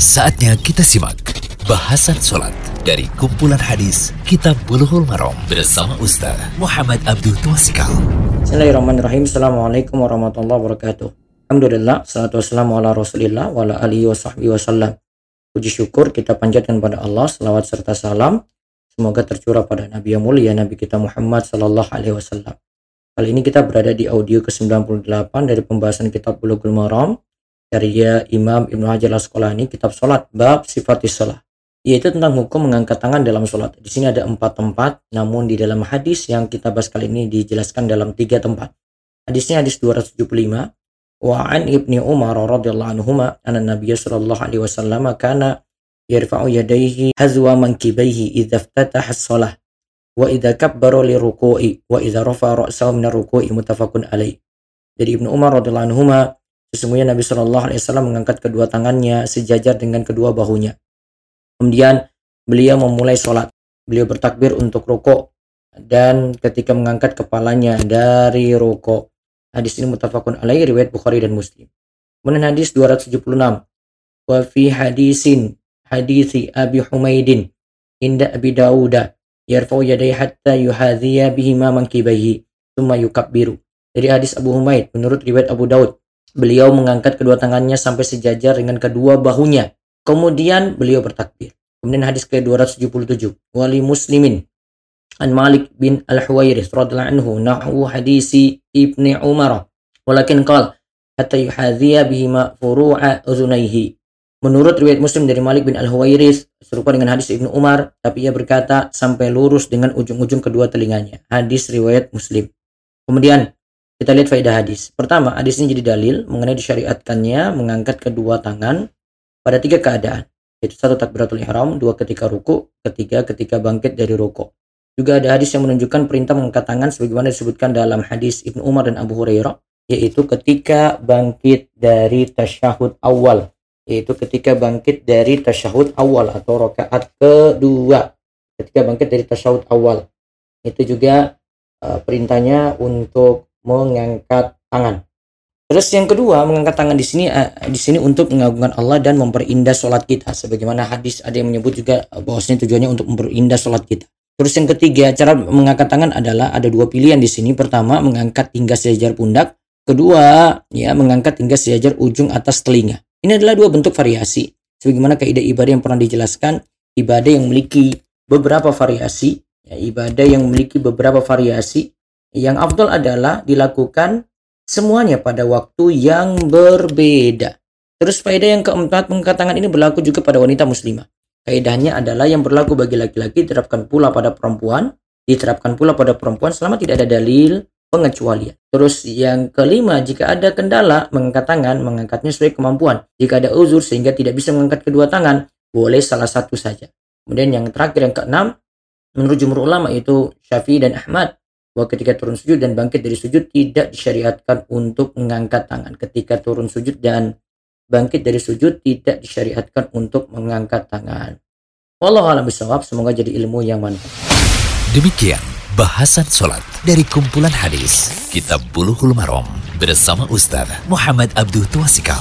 Saatnya kita simak bahasan sholat dari kumpulan hadis Kitab Bulughul Maram bersama Ustaz Muhammad Abdul Tuasikal. Bismillahirrahmanirrahim. Assalamualaikum warahmatullahi wabarakatuh. Alhamdulillah, salatu wassalamu ala rasulillah wa ala alihi wa sahbihi wasallam. Puji syukur kita panjatkan pada Allah, selawat serta salam. Semoga tercurah pada Nabi yang mulia, Nabi kita Muhammad sallallahu alaihi wasallam. Kali ini kita berada di audio ke-98 dari pembahasan kitab Bulughul Maram karya Imam Ibnu Hajar Al-Asqalani kitab salat bab sifat salat yaitu tentang hukum mengangkat tangan dalam sholat. Di sini ada empat tempat, namun di dalam hadis yang kita bahas kali ini dijelaskan dalam tiga tempat. Hadisnya hadis 275. Wa an ibni Umar radhiyallahu anhu anna Nabiy sallallahu alaihi wasallam kana yarfa'u yadayhi hazwa mankibaihi idza iftataha as-shalah wa idza kabbara li ruku'i wa idza rafa'a ra'sahu min ar-ruku'i muttafaqun alaih. Dari Ibnu Umar radhiyallahu anhu Sesungguhnya Nabi Shallallahu Alaihi Wasallam mengangkat kedua tangannya sejajar dengan kedua bahunya. Kemudian beliau memulai sholat. Beliau bertakbir untuk rokok dan ketika mengangkat kepalanya dari rokok. Hadis ini mutafakun alaihi riwayat Bukhari dan Muslim. Kemudian hadis 276. Wa fi hadisin hadisi Abi Humaidin inda Abi Dawuda yarfa'u yadai hatta yuhadhiya bihima mankibaihi thumma yukabbiru. Dari hadis Abu Humaid menurut riwayat Abu Daud Beliau mengangkat kedua tangannya sampai sejajar dengan kedua bahunya. Kemudian beliau bertakbir. Kemudian hadis ke-277. Wali muslimin. An Malik bin Al-Huwairith radhiyallahu anhu nahu hadisi Ibni Umar. Walakin qal hatta yuhadhiya bihima furu'a uzunaihi. Menurut riwayat Muslim dari Malik bin Al-Huwairith serupa dengan hadis Ibnu Umar, tapi ia berkata sampai lurus dengan ujung-ujung kedua telinganya. Hadis riwayat Muslim. Kemudian kita lihat faedah hadis. Pertama, hadis ini jadi dalil mengenai disyariatkannya mengangkat kedua tangan pada tiga keadaan. Yaitu satu takbiratul ihram, dua ketika ruku, ketiga ketika bangkit dari ruku. Juga ada hadis yang menunjukkan perintah mengangkat tangan sebagaimana disebutkan dalam hadis Ibnu Umar dan Abu Hurairah, yaitu ketika bangkit dari tasyahud awal, yaitu ketika bangkit dari tasyahud awal atau rakaat kedua. Ketika bangkit dari tasyahud awal. Itu juga uh, perintahnya untuk mengangkat tangan. Terus yang kedua, mengangkat tangan di sini uh, di sini untuk mengagungkan Allah dan memperindah sholat kita. Sebagaimana hadis ada yang menyebut juga bahwasanya tujuannya untuk memperindah sholat kita. Terus yang ketiga, cara mengangkat tangan adalah ada dua pilihan di sini. Pertama, mengangkat hingga sejajar pundak. Kedua, ya mengangkat hingga sejajar ujung atas telinga. Ini adalah dua bentuk variasi. Sebagaimana kaidah ibadah yang pernah dijelaskan, ibadah yang memiliki beberapa variasi, ya, ibadah yang memiliki beberapa variasi yang afdol adalah dilakukan semuanya pada waktu yang berbeda. Terus faedah yang keempat, pengkatangan ini berlaku juga pada wanita muslimah. Kaidahnya adalah yang berlaku bagi laki-laki diterapkan pula pada perempuan, diterapkan pula pada perempuan selama tidak ada dalil pengecualian. Terus yang kelima, jika ada kendala mengangkat tangan, mengangkatnya sesuai kemampuan. Jika ada uzur sehingga tidak bisa mengangkat kedua tangan, boleh salah satu saja. Kemudian yang terakhir yang keenam, menurut jumhur ulama itu Syafi'i dan Ahmad, bahwa ketika turun sujud dan bangkit dari sujud tidak disyariatkan untuk mengangkat tangan. Ketika turun sujud dan bangkit dari sujud tidak disyariatkan untuk mengangkat tangan. Wallahu a'lam bishawab, semoga jadi ilmu yang manfaat. Demikian bahasan sholat dari kumpulan hadis Kitab Buluhul Marom bersama Ustaz Muhammad Abdul Tuasikal.